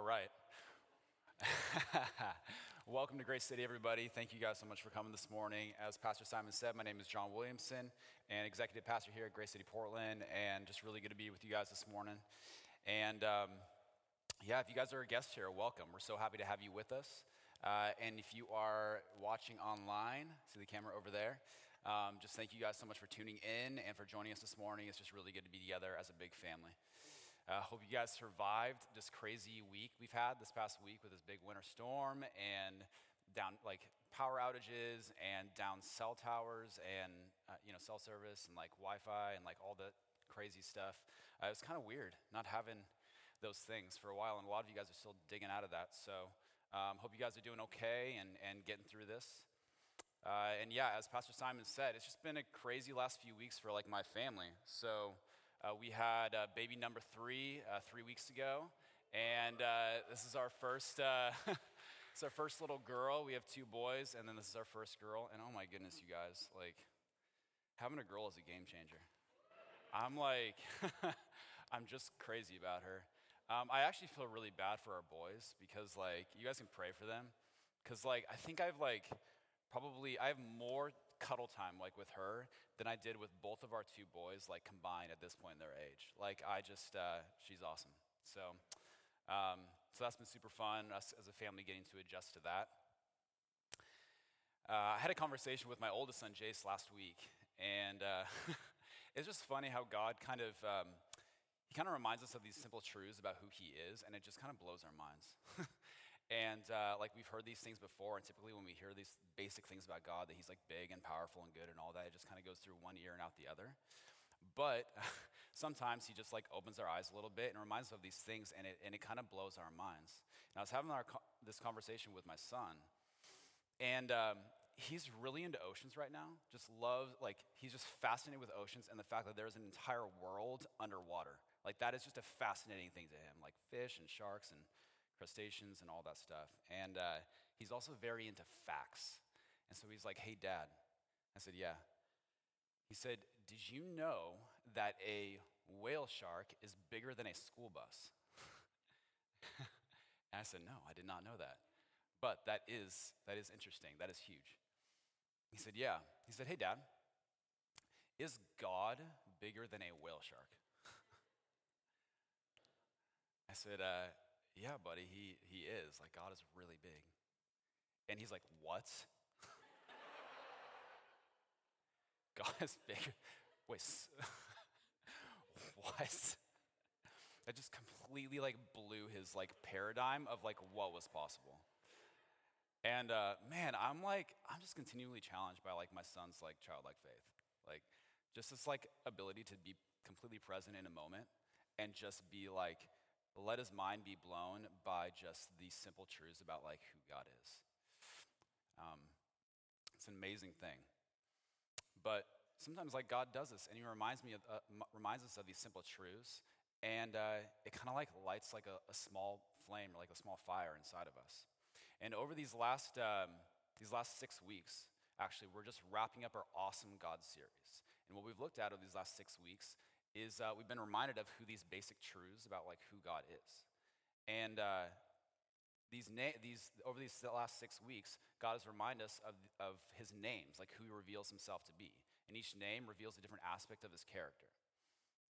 All right. Welcome to Grace City, everybody. Thank you guys so much for coming this morning. As Pastor Simon said, my name is John Williamson, and executive pastor here at Grace City Portland, and just really good to be with you guys this morning. And um, yeah, if you guys are a guest here, welcome. We're so happy to have you with us. Uh, and if you are watching online, see the camera over there. Um, just thank you guys so much for tuning in and for joining us this morning. It's just really good to be together as a big family. I uh, hope you guys survived this crazy week we've had this past week with this big winter storm and down like power outages and down cell towers and uh, you know cell service and like Wi-Fi and like all the crazy stuff. Uh, it was kind of weird not having those things for a while, and a lot of you guys are still digging out of that. So um, hope you guys are doing okay and and getting through this. Uh, and yeah, as Pastor Simon said, it's just been a crazy last few weeks for like my family. So. Uh, we had uh, baby number three uh, three weeks ago, and uh, this is our first. Uh, it's our first little girl. We have two boys, and then this is our first girl. And oh my goodness, you guys, like having a girl is a game changer. I'm like, I'm just crazy about her. Um, I actually feel really bad for our boys because, like, you guys can pray for them. Because, like, I think I've, like, probably, I have more cuddle time like with her than I did with both of our two boys like combined at this point in their age. Like I just, uh, she's awesome. So, um, so that's been super fun. Us as a family getting to adjust to that. Uh, I had a conversation with my oldest son Jace last week, and uh, it's just funny how God kind of um, he kind of reminds us of these simple truths about who he is, and it just kind of blows our minds. And uh, like we've heard these things before, and typically when we hear these basic things about God, that He's like big and powerful and good and all that, it just kind of goes through one ear and out the other. But sometimes He just like opens our eyes a little bit and reminds us of these things, and it, and it kind of blows our minds. And I was having our, this conversation with my son, and um, he's really into oceans right now. Just loves, like, he's just fascinated with oceans and the fact that there's an entire world underwater. Like, that is just a fascinating thing to him, like fish and sharks and crustaceans and all that stuff. And uh, he's also very into facts. And so he's like, hey, dad. I said, yeah. He said, did you know that a whale shark is bigger than a school bus? and I said, no, I did not know that. But that is, that is interesting. That is huge. He said, yeah. He said, hey, dad, is God bigger than a whale shark? I said, uh, yeah, buddy, he, he is. Like, God is really big. And he's like, What? God is big. Wait, what? That just completely like blew his like paradigm of like what was possible. And uh, man, I'm like, I'm just continually challenged by like my son's like childlike faith. Like, just this like ability to be completely present in a moment and just be like, let his mind be blown by just these simple truths about like who God is. Um, it's an amazing thing. But sometimes like God does this, and He reminds me of, uh, reminds us of these simple truths, and uh, it kind of like lights like a, a, small flame or like a small fire inside of us. And over these last um, these last six weeks, actually, we're just wrapping up our awesome God series. And what we've looked at over these last six weeks is uh, we've been reminded of who these basic truths about like who God is. And uh, these, na- these over these last six weeks, God has reminded us of, of his names, like who he reveals himself to be. And each name reveals a different aspect of his character.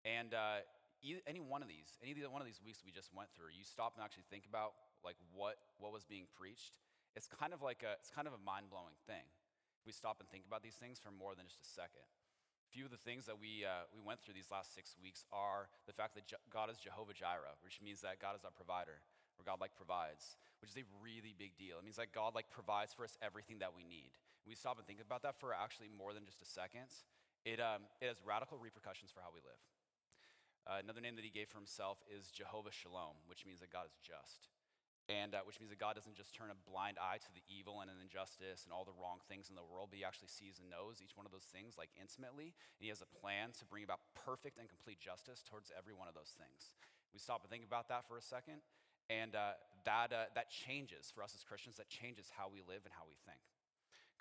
And uh, any one of these, any one of these weeks we just went through, you stop and actually think about like what, what was being preached. It's kind of like a, it's kind of a mind-blowing thing. If We stop and think about these things for more than just a second few of the things that we, uh, we went through these last six weeks are the fact that Je- God is Jehovah Jireh, which means that God is our provider, or God like provides, which is a really big deal. It means that God like provides for us everything that we need. we stop and think about that for actually more than just a second. It, um, it has radical repercussions for how we live. Uh, another name that he gave for himself is Jehovah Shalom, which means that God is just and uh, which means that God doesn't just turn a blind eye to the evil and injustice and all the wrong things in the world, but He actually sees and knows each one of those things like intimately, and He has a plan to bring about perfect and complete justice towards every one of those things. We stop and think about that for a second, and uh, that uh, that changes for us as Christians. That changes how we live and how we think.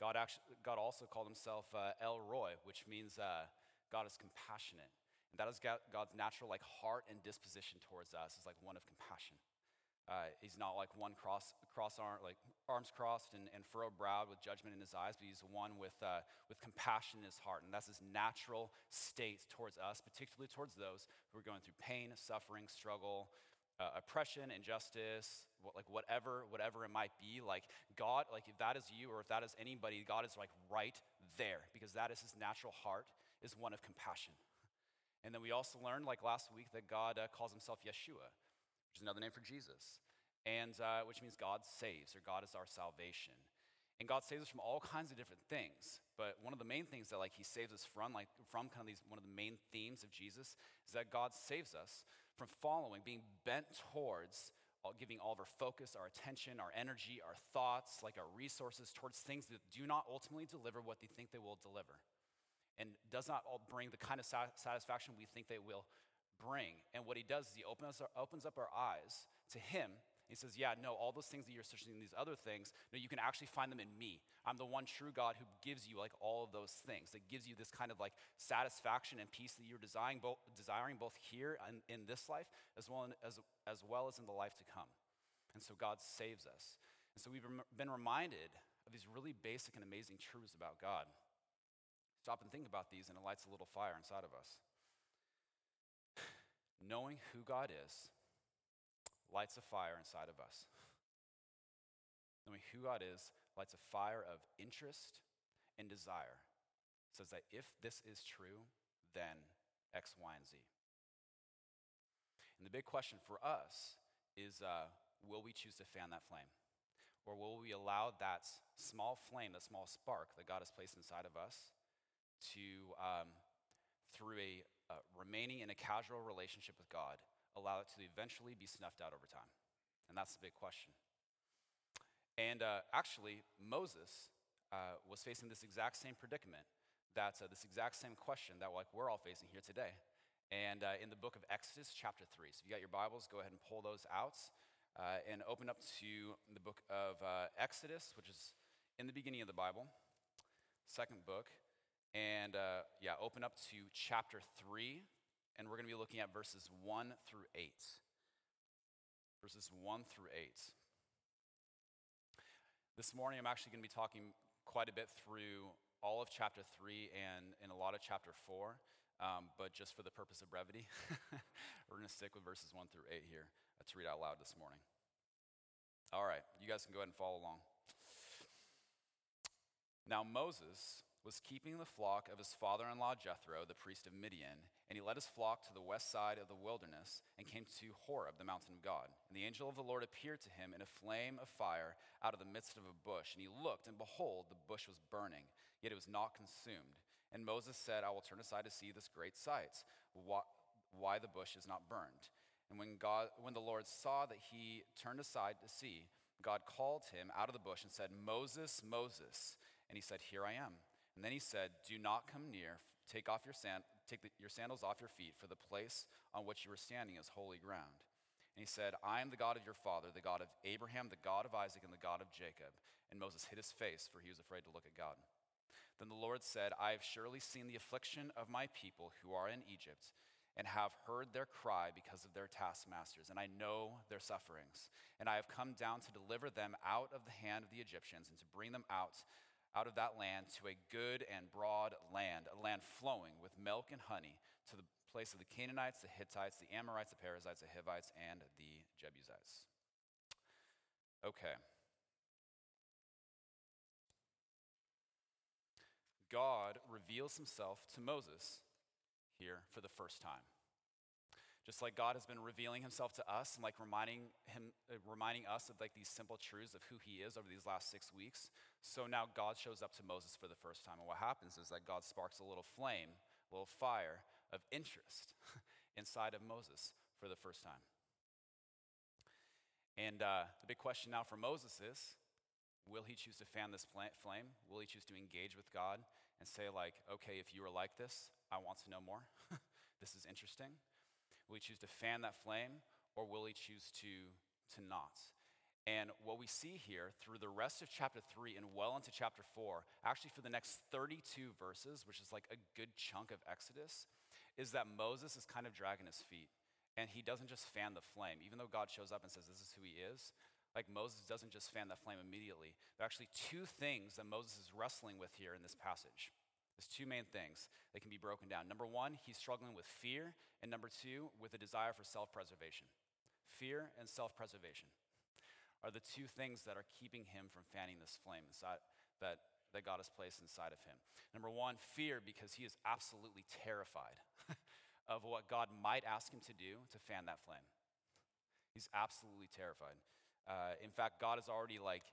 God actually, God also called Himself uh, El Roi, which means uh, God is compassionate, and that is God's natural like heart and disposition towards us is like one of compassion. Uh, he's not like one cross, cross arm, like arms crossed and, and furrowed browed with judgment in his eyes, but he's one with, uh, with compassion in his heart. And that's his natural state towards us, particularly towards those who are going through pain, suffering, struggle, uh, oppression, injustice, what, like whatever, whatever it might be. Like God, like if that is you or if that is anybody, God is like right there because that is his natural heart, is one of compassion. And then we also learned, like last week, that God uh, calls himself Yeshua which is another name for Jesus, and uh, which means God saves or God is our salvation. And God saves us from all kinds of different things. But one of the main things that like he saves us from, like from kind of these one of the main themes of Jesus, is that God saves us from following, being bent towards all, giving all of our focus, our attention, our energy, our thoughts, like our resources towards things that do not ultimately deliver what they think they will deliver. And does not bring the kind of satisfaction we think they will bring. And what he does is he opens, opens up our eyes to him. He says, Yeah, no, all those things that you're searching in these other things, no, you can actually find them in me. I'm the one true God who gives you like all of those things, that gives you this kind of like satisfaction and peace that you're desiring both, desiring both here and in this life as well, in, as, as well as in the life to come. And so God saves us. And so we've been reminded of these really basic and amazing truths about God. Stop and think about these, and it lights a little fire inside of us. Knowing who God is lights a fire inside of us. Knowing who God is lights a fire of interest and desire. It says that if this is true, then X, Y, and Z. And the big question for us is uh, will we choose to fan that flame? Or will we allow that small flame, that small spark that God has placed inside of us to, um, through a uh, remaining in a casual relationship with God, allow it to eventually be snuffed out over time? And that's the big question. And uh, actually, Moses uh, was facing this exact same predicament, that's uh, this exact same question that like we're all facing here today. And uh, in the book of Exodus, chapter 3. So if you got your Bibles, go ahead and pull those out uh, and open up to the book of Exodus, which is in the beginning of the Bible, second book. And uh, yeah, open up to chapter 3, and we're going to be looking at verses 1 through 8. Verses 1 through 8. This morning, I'm actually going to be talking quite a bit through all of chapter 3 and, and a lot of chapter 4, um, but just for the purpose of brevity, we're going to stick with verses 1 through 8 here uh, to read out loud this morning. All right, you guys can go ahead and follow along. Now, Moses was keeping the flock of his father in law Jethro, the priest of Midian, and he led his flock to the west side of the wilderness and came to Horeb, the mountain of God. And the angel of the Lord appeared to him in a flame of fire out of the midst of a bush. And he looked, and behold, the bush was burning, yet it was not consumed. And Moses said, I will turn aside to see this great sight, why the bush is not burned. And when, God, when the Lord saw that he turned aside to see, God called him out of the bush and said, Moses, Moses. And he said, Here I am. And then he said, Do not come near. Take, off your, sand- take the, your sandals off your feet, for the place on which you are standing is holy ground. And he said, I am the God of your father, the God of Abraham, the God of Isaac, and the God of Jacob. And Moses hid his face, for he was afraid to look at God. Then the Lord said, I have surely seen the affliction of my people who are in Egypt, and have heard their cry because of their taskmasters, and I know their sufferings. And I have come down to deliver them out of the hand of the Egyptians, and to bring them out out of that land to a good and broad land, a land flowing with milk and honey, to the place of the Canaanites, the Hittites, the Amorites, the Perizzites, the Hivites, and the Jebusites. Okay. God reveals himself to Moses here for the first time. Just like God has been revealing himself to us and like reminding him uh, reminding us of like these simple truths of who he is over these last 6 weeks, so now God shows up to Moses for the first time and what happens is that God sparks a little flame, a little fire of interest inside of Moses for the first time. And uh, the big question now for Moses is will he choose to fan this flame? Will he choose to engage with God and say, like, okay, if you are like this, I want to know more? this is interesting. Will he choose to fan that flame or will he choose to, to not? And what we see here through the rest of chapter 3 and well into chapter 4, actually for the next 32 verses, which is like a good chunk of Exodus, is that Moses is kind of dragging his feet. And he doesn't just fan the flame. Even though God shows up and says, This is who he is, like Moses doesn't just fan that flame immediately. There are actually two things that Moses is wrestling with here in this passage. There's two main things that can be broken down. Number one, he's struggling with fear, and number two, with a desire for self preservation. Fear and self preservation are the two things that are keeping him from fanning this flame inside, that, that God has placed inside of him. Number one, fear, because he is absolutely terrified of what God might ask him to do to fan that flame. He's absolutely terrified. Uh, in fact, God is already like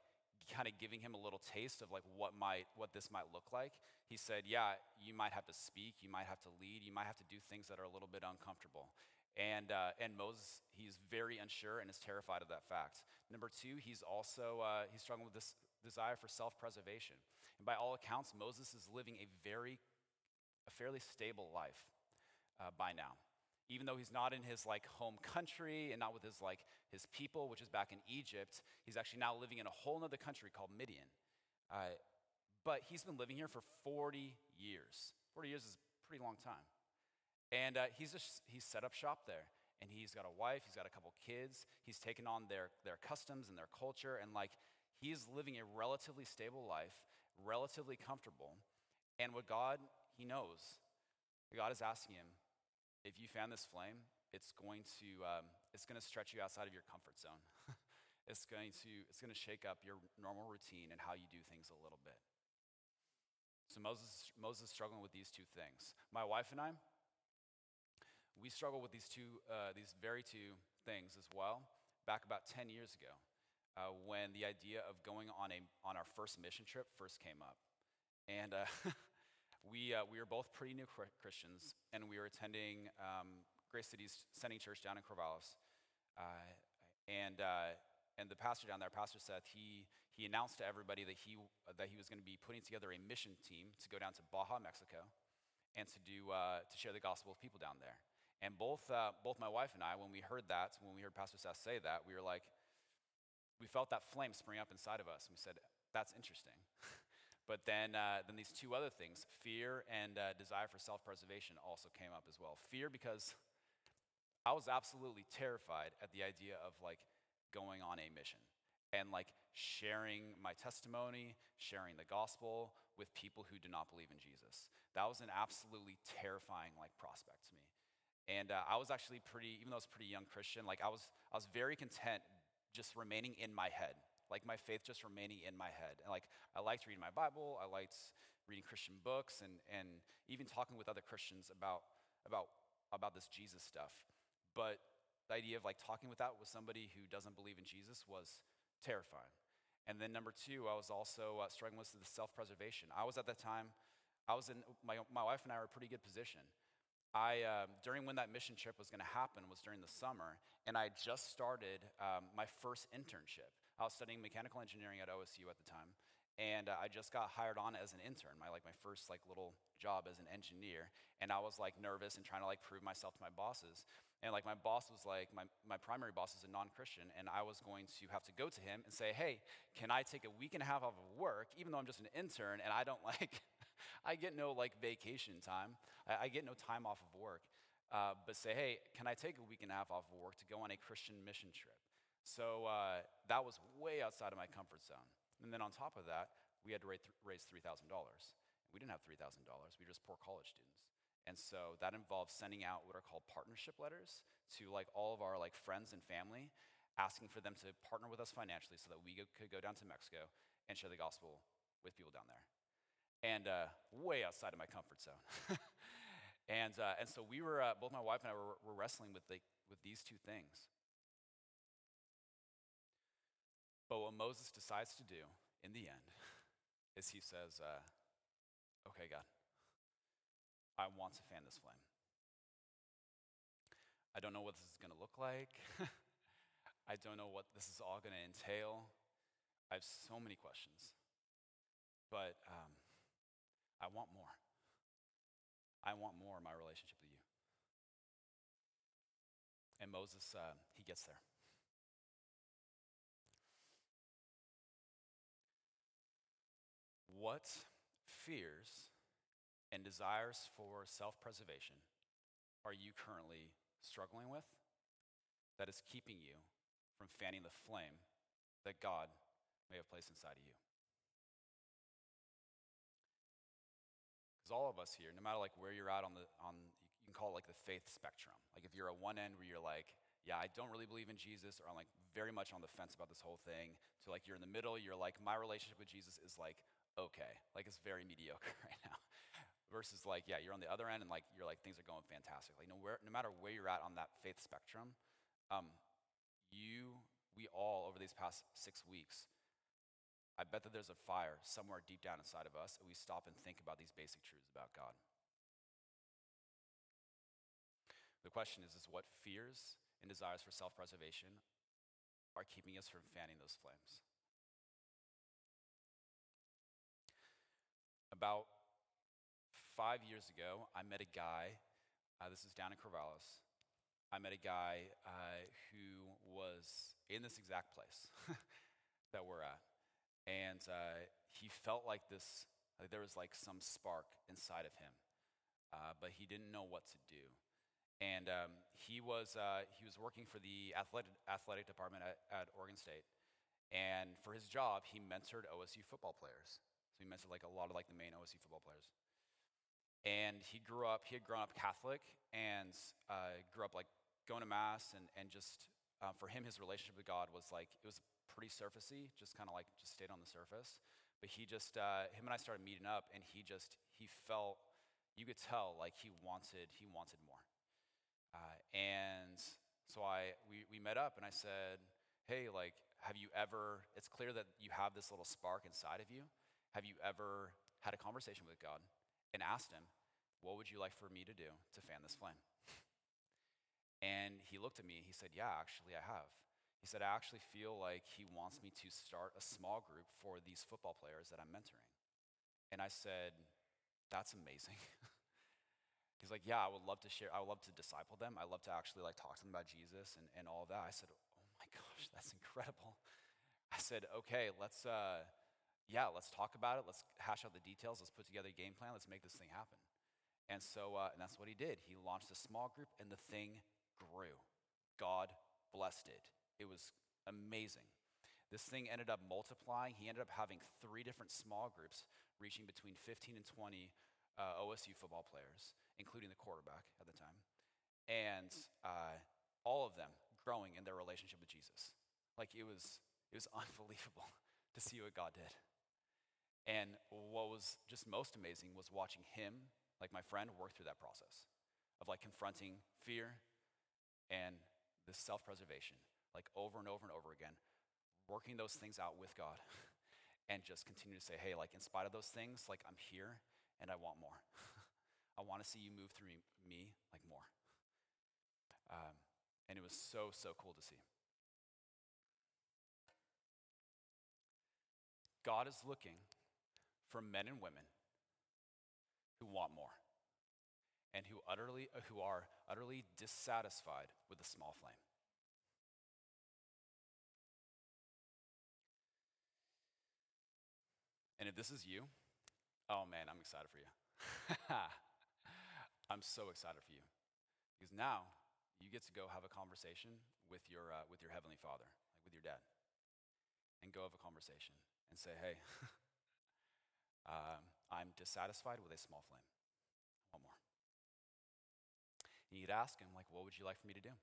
kind of giving him a little taste of like what might what this might look like. He said, "Yeah, you might have to speak, you might have to lead, you might have to do things that are a little bit uncomfortable." And uh, and Moses, he's very unsure and is terrified of that fact. Number two, he's also uh, he's struggling with this desire for self-preservation. And by all accounts, Moses is living a very a fairly stable life uh, by now. Even though he's not in his like home country and not with his like his people, which is back in Egypt, he's actually now living in a whole other country called Midian. Uh, but he's been living here for 40 years. 40 years is a pretty long time. And uh, he's, just, he's set up shop there. And he's got a wife, he's got a couple kids, he's taken on their, their customs and their culture. And like, he's living a relatively stable life, relatively comfortable. And what God, he knows, God is asking him, if you fan this flame, it's going to, um, it's going to stretch you outside of your comfort zone. it's, going to, it's going to shake up your normal routine and how you do things a little bit. So Moses, Moses struggling with these two things. My wife and I, we struggle with these two, uh, these very two things as well. Back about 10 years ago, uh, when the idea of going on, a, on our first mission trip first came up. And uh, we, uh, we were both pretty new Christians, and we were attending um, Grace City's sending church down in Corvallis. Uh, and, uh, and the pastor down there, Pastor Seth, he, he announced to everybody that he, that he was going to be putting together a mission team to go down to Baja, Mexico, and to, do, uh, to share the gospel with people down there. And both, uh, both my wife and I, when we heard that, when we heard Pastor Seth say that, we were like, we felt that flame spring up inside of us. And we said, that's interesting. But then, uh, then these two other things, fear and uh, desire for self preservation, also came up as well. Fear because I was absolutely terrified at the idea of like going on a mission and like sharing my testimony, sharing the gospel with people who do not believe in Jesus. That was an absolutely terrifying like prospect to me. And uh, I was actually pretty, even though I was pretty young Christian, like I was, I was very content just remaining in my head like my faith just remaining in my head. And like I liked reading my Bible, I liked reading Christian books and, and even talking with other Christians about, about, about this Jesus stuff. But the idea of like talking with that with somebody who doesn't believe in Jesus was terrifying. And then number two, I was also uh, struggling with the self-preservation. I was at that time, I was in, my, my wife and I were in a pretty good position. I, um, during when that mission trip was going to happen was during the summer, and I just started um, my first internship. I was studying mechanical engineering at OSU at the time, and uh, I just got hired on as an intern, my like my first like little job as an engineer, and I was like nervous and trying to like prove myself to my bosses. And like my boss was like my, my primary boss is a non-Christian, and I was going to have to go to him and say, "Hey, can I take a week and a half off of work, even though I'm just an intern and I don't like, I get no like vacation time, I, I get no time off of work." Uh, but say, hey, can I take a week and a half off of work to go on a Christian mission trip? So uh, that was way outside of my comfort zone. And then on top of that, we had to raise $3,000. We didn't have $3,000, we were just poor college students. And so that involves sending out what are called partnership letters to like all of our like friends and family, asking for them to partner with us financially so that we could go down to Mexico and share the gospel with people down there. And uh, way outside of my comfort zone. and, uh, and so we were, uh, both my wife and I were, were wrestling with, the, with these two things. But what Moses decides to do in the end is he says, uh, Okay, God, I want to fan this flame. I don't know what this is going to look like. I don't know what this is all going to entail. I have so many questions. But um, I want more. I want more in my relationship with you. And Moses, uh, he gets there. What fears and desires for self preservation are you currently struggling with that is keeping you from fanning the flame that God may have placed inside of you? Because all of us here, no matter like where you're at on the on you can call it like the faith spectrum. Like if you're at one end where you're like, yeah, I don't really believe in Jesus, or I'm like very much on the fence about this whole thing, to like you're in the middle, you're like, my relationship with Jesus is like okay, like it's very mediocre right now. Versus like, yeah, you're on the other end and like you're like things are going fantastic. Like no, where, no matter where you're at on that faith spectrum, um, you, we all over these past six weeks I bet that there's a fire somewhere deep down inside of us, and we stop and think about these basic truths about God. The question is, is what fears and desires for self preservation are keeping us from fanning those flames? About five years ago, I met a guy, uh, this is down in Corvallis. I met a guy uh, who was in this exact place that we're at. And uh, he felt like this like there was like some spark inside of him uh, but he didn't know what to do. And um, he was uh, he was working for the athletic, athletic department at, at, oregon state. And for his job he mentored osu football players. So he mentored like a lot of like the main osu football players and he grew up he had grown up catholic and uh, grew up like going to mass and, and just uh, for him his relationship with god was like it was pretty surfacey, just kind of like just stayed on the surface. But he just, uh, him and I started meeting up, and he just, he felt, you could tell like he wanted, he wanted more. Uh, and so I, we, we met up, and I said, hey, like, have you ever, it's clear that you have this little spark inside of you. Have you ever had a conversation with God and asked him, what would you like for me to do to fan this flame? and he looked at me he said, yeah, actually, I have. He said, I actually feel like he wants me to start a small group for these football players that I'm mentoring. And I said, That's amazing. He's like, Yeah, I would love to share, I would love to disciple them. I love to actually like talk to them about Jesus and, and all of that. I said, Oh my gosh, that's incredible. I said, Okay, let's uh yeah, let's talk about it. Let's hash out the details. Let's put together a game plan. Let's make this thing happen. And so, uh, and that's what he did. He launched a small group, and the thing grew. God blessed it. It was amazing. This thing ended up multiplying. He ended up having three different small groups reaching between 15 and 20 uh, OSU football players, including the quarterback at the time. And uh, all of them growing in their relationship with Jesus. Like it was, it was unbelievable to see what God did. And what was just most amazing was watching him, like my friend, work through that process of like confronting fear and this self preservation like over and over and over again, working those things out with God and just continue to say, hey, like in spite of those things, like I'm here and I want more. I want to see you move through me like more. Um, and it was so, so cool to see. God is looking for men and women who want more and who utterly who are utterly dissatisfied with the small flame. And if this is you, oh man, I'm excited for you. I'm so excited for you. Because now you get to go have a conversation with your, uh, with your Heavenly Father, like with your dad. And go have a conversation and say, hey, um, I'm dissatisfied with a small flame. One more. And you'd ask him, like, what would you like for me to do?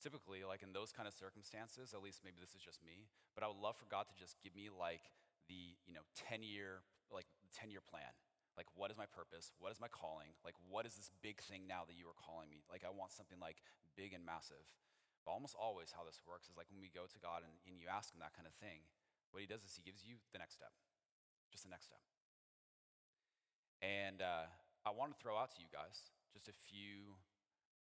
Typically, like in those kind of circumstances, at least maybe this is just me, but I would love for God to just give me like the you know 10 year like 10 year plan like what is my purpose what is my calling like what is this big thing now that you are calling me like i want something like big and massive but almost always how this works is like when we go to god and, and you ask him that kind of thing what he does is he gives you the next step just the next step and uh, i want to throw out to you guys just a few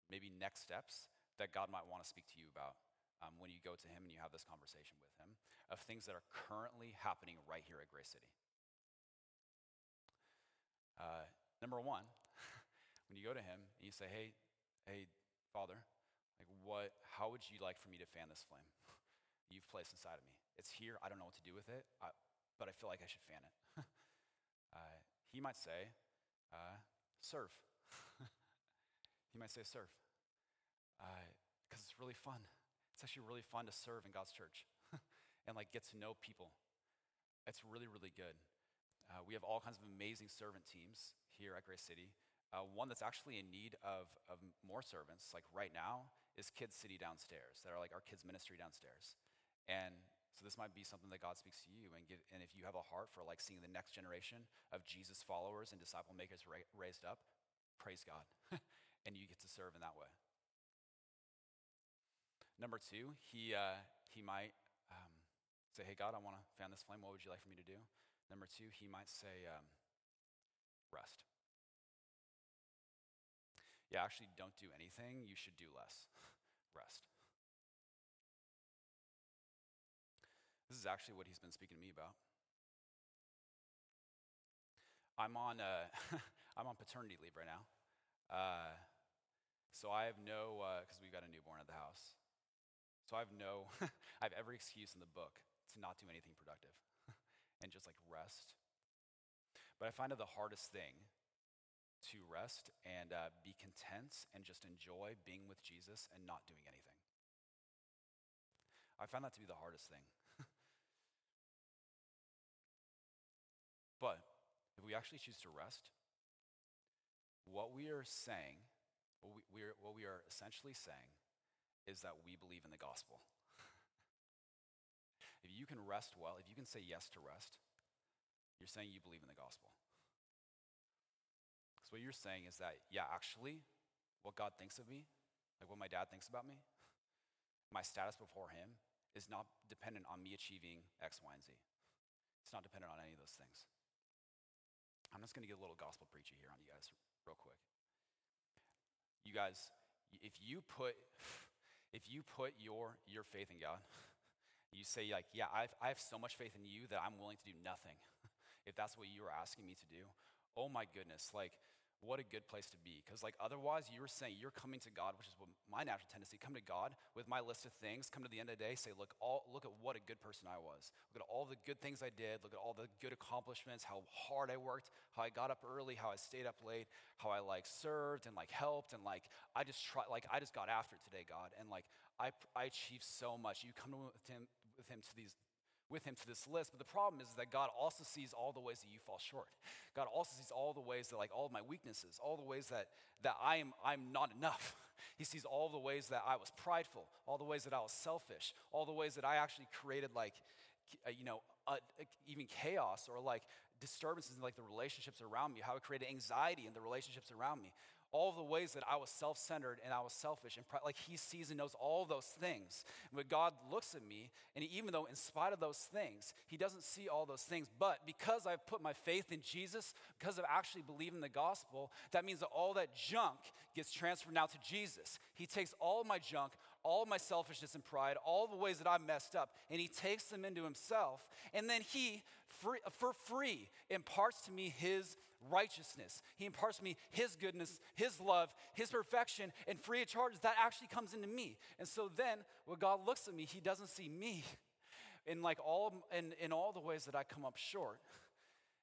maybe next steps that god might want to speak to you about um, when you go to him and you have this conversation with him of things that are currently happening right here at Grace City. Uh, number one, when you go to him and you say, "Hey, hey, Father, like what? How would you like for me to fan this flame you've placed inside of me? It's here. I don't know what to do with it, I, but I feel like I should fan it." uh, he might say, uh, "Serve." he might say, "Serve." Uh, because it's really fun. It's actually really fun to serve in God's church and like get to know people. It's really, really good. Uh, we have all kinds of amazing servant teams here at Grace City. Uh, one that's actually in need of, of more servants, like right now, is Kids City downstairs. That are like our kids' ministry downstairs. And so this might be something that God speaks to you. And, and if you have a heart for like seeing the next generation of Jesus followers and disciple makers ra- raised up, praise God. and you get to serve in that way. Number two, he, uh, he might um, say, Hey, God, I want to fan this flame. What would you like for me to do? Number two, he might say, um, Rest. Yeah, actually, don't do anything. You should do less. Rest. This is actually what he's been speaking to me about. I'm on, uh, I'm on paternity leave right now. Uh, so I have no, because uh, we've got a newborn at the house. So I have no, I have every excuse in the book to not do anything productive and just like rest. But I find it the hardest thing to rest and uh, be content and just enjoy being with Jesus and not doing anything. I find that to be the hardest thing. We actually choose to rest, what we are saying, what we, we are, what we are essentially saying, is that we believe in the gospel. if you can rest well, if you can say yes to rest, you're saying you believe in the gospel. Because what you're saying is that, yeah, actually, what God thinks of me, like what my dad thinks about me, my status before Him is not dependent on me achieving X, Y, and Z. It's not dependent on any of those things. I'm just going to get a little gospel preachy here on you guys, real quick. You guys, if you put if you put your, your faith in God, you say, like, yeah, I've, I have so much faith in you that I'm willing to do nothing. if that's what you are asking me to do, oh my goodness, like, what a good place to be. Because, like, otherwise, you were saying you're coming to God, which is what my natural tendency come to God with my list of things, come to the end of the day, say, look, all, look at what a good person I was. Look at all the good things I did. Look at all the good accomplishments, how hard I worked, how I got up early, how I stayed up late, how I, like, served and, like, helped. And, like, I just try, like, I just got after it today, God. And, like, I, I achieved so much. You come with him, with him to these with him to this list. But the problem is that God also sees all the ways that you fall short. God also sees all the ways that, like, all of my weaknesses, all the ways that, that I am, I'm not enough. He sees all the ways that I was prideful, all the ways that I was selfish, all the ways that I actually created, like, uh, you know, uh, even chaos or like disturbances in like the relationships around me, how it created anxiety in the relationships around me all the ways that I was self centered and I was selfish. And like he sees and knows all those things. But God looks at me, and even though, in spite of those things, he doesn't see all those things, but because I've put my faith in Jesus, because of actually believing the gospel, that means that all that junk gets transferred now to Jesus. He takes all my junk, all my selfishness and pride, all the ways that I messed up, and he takes them into himself. And then he, for free, imparts to me his righteousness. He imparts me his goodness, his love, his perfection, and free of charge. That actually comes into me. And so then, when God looks at me, he doesn't see me in like all in, in all the ways that I come up short.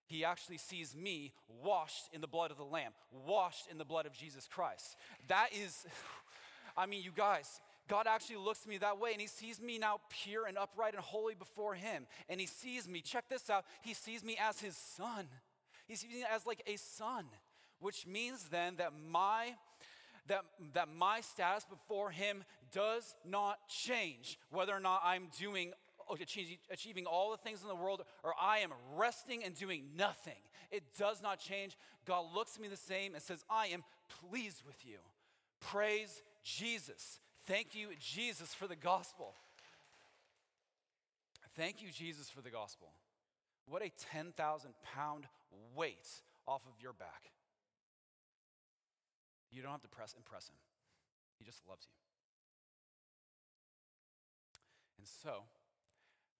He actually sees me washed in the blood of the Lamb, washed in the blood of Jesus Christ. That is, I mean, you guys, God actually looks at me that way and he sees me now pure and upright and holy before him. And he sees me, check this out, he sees me as his son. He sees me as like a son, which means then that my that, that my status before him does not change whether or not I'm doing achieving all the things in the world or I am resting and doing nothing. It does not change. God looks at me the same and says, I am pleased with you. Praise Jesus. Thank you, Jesus, for the gospel. Thank you, Jesus, for the gospel. What a 10,000 pound weight off of your back. You don't have to press, impress him, he just loves you. And so,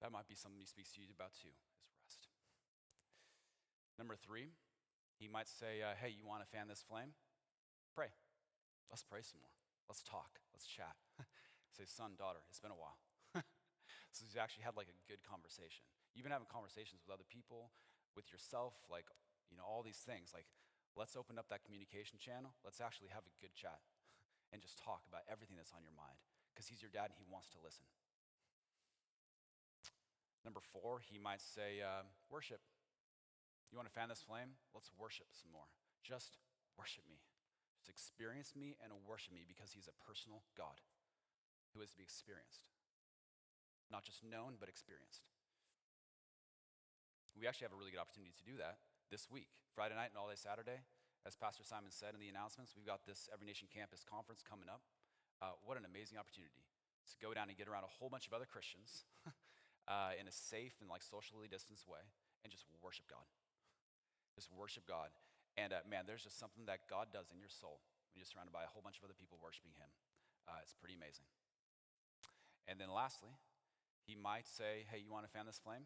that might be something he speaks to you about too, is rest. Number three, he might say, uh, Hey, you want to fan this flame? Pray. Let's pray some more. Let's talk. Let's chat. Say, son, daughter, it's been a while. so he's actually had like a good conversation. You've been having conversations with other people, with yourself, like, you know, all these things. Like, let's open up that communication channel. Let's actually have a good chat and just talk about everything that's on your mind. because he's your dad and he wants to listen. Number four, he might say, uh, worship. You want to fan this flame? Let's worship some more. Just worship me. Just experience me and worship me because he's a personal God who is to be experienced. Not just known, but experienced. We actually have a really good opportunity to do that this week, Friday night and all day Saturday. As Pastor Simon said in the announcements, we've got this Every Nation Campus conference coming up. Uh, what an amazing opportunity to go down and get around a whole bunch of other Christians uh, in a safe and like socially distanced way and just worship God. Just worship God. And uh, man, there's just something that God does in your soul when you're surrounded by a whole bunch of other people worshiping Him. Uh, it's pretty amazing. And then lastly, He might say, Hey, you want to fan this flame?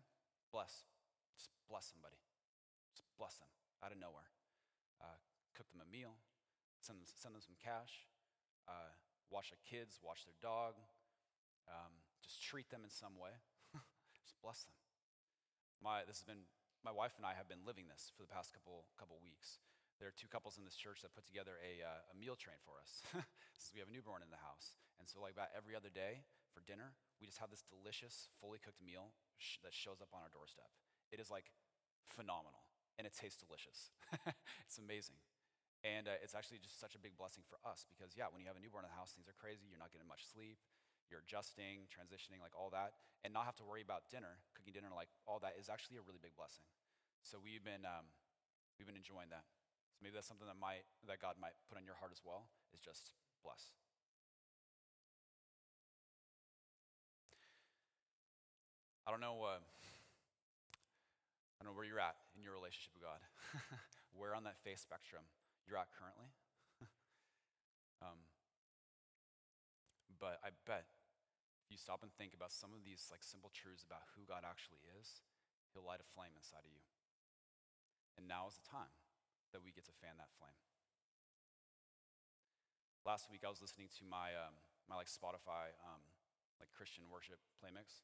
Bless. Just bless somebody. Just bless them out of nowhere. Uh, cook them a meal, send them, send them some cash, uh, their kids, watch their dog, um, just treat them in some way. just bless them. My, this has been my wife and I have been living this for the past couple, couple weeks. There are two couples in this church that put together a, uh, a meal train for us. so we have a newborn in the house. And so, like, about every other day for dinner, we just have this delicious, fully cooked meal sh- that shows up on our doorstep. It is like phenomenal, and it tastes delicious. it's amazing. And uh, it's actually just such a big blessing for us because, yeah, when you have a newborn in the house, things are crazy. You're not getting much sleep. You're adjusting, transitioning, like all that and not have to worry about dinner, cooking dinner, like all that is actually a really big blessing. So we've been, um, we've been enjoying that. So maybe that's something that, might, that God might put on your heart as well, is just bless. I don't know, uh, I don't know where you're at in your relationship with God, where on that faith spectrum you're at currently. um, but I bet if you stop and think about some of these like simple truths about who God actually is, he'll light a flame inside of you. And now is the time that we get to fan that flame. Last week I was listening to my um, my like Spotify um, like Christian worship playmix,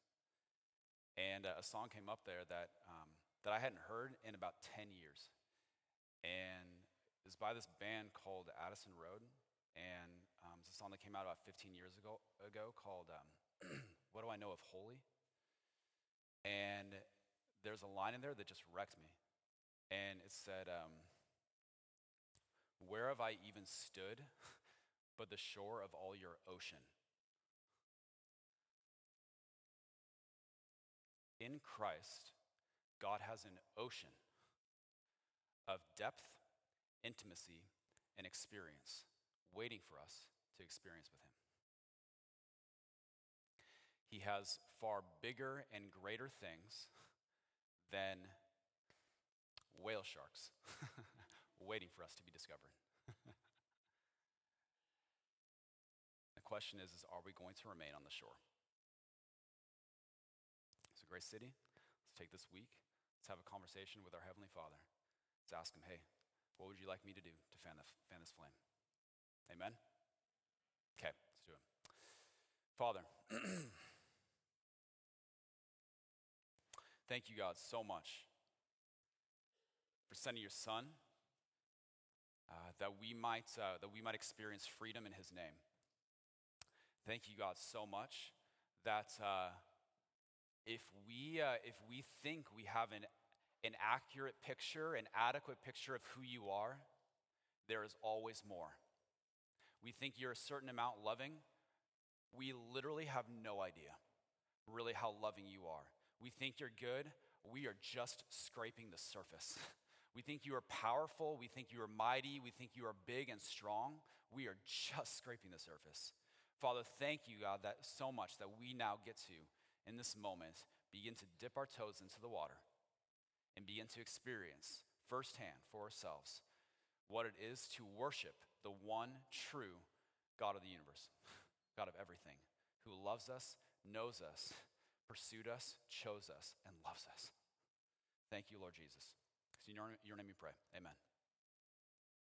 and uh, a song came up there that um, that I hadn't heard in about ten years, and it was by this band called Addison Road, and um, it's a song that came out about 15 years ago ago called um, what do I know of holy? And there's a line in there that just wrecked me. And it said, um, Where have I even stood but the shore of all your ocean? In Christ, God has an ocean of depth, intimacy, and experience waiting for us to experience with Him. He has far bigger and greater things than whale sharks waiting for us to be discovered. the question is, is are we going to remain on the shore? It's a great city. Let's take this week. Let's have a conversation with our Heavenly Father. Let's ask Him, hey, what would you like me to do to fan, the, fan this flame? Amen? Okay, let's do it. Father, Thank you, God, so much for sending your Son uh, that we might uh, that we might experience freedom in His name. Thank you, God, so much that uh, if we uh, if we think we have an an accurate picture, an adequate picture of who you are, there is always more. We think you're a certain amount loving. We literally have no idea, really, how loving you are. We think you're good. We are just scraping the surface. We think you are powerful. We think you are mighty. We think you are big and strong. We are just scraping the surface. Father, thank you, God, that so much that we now get to, in this moment, begin to dip our toes into the water and begin to experience firsthand for ourselves what it is to worship the one true God of the universe, God of everything, who loves us, knows us, pursued us, chose us, and loves us. Thank you, Lord Jesus. in your, name we pray. Amen.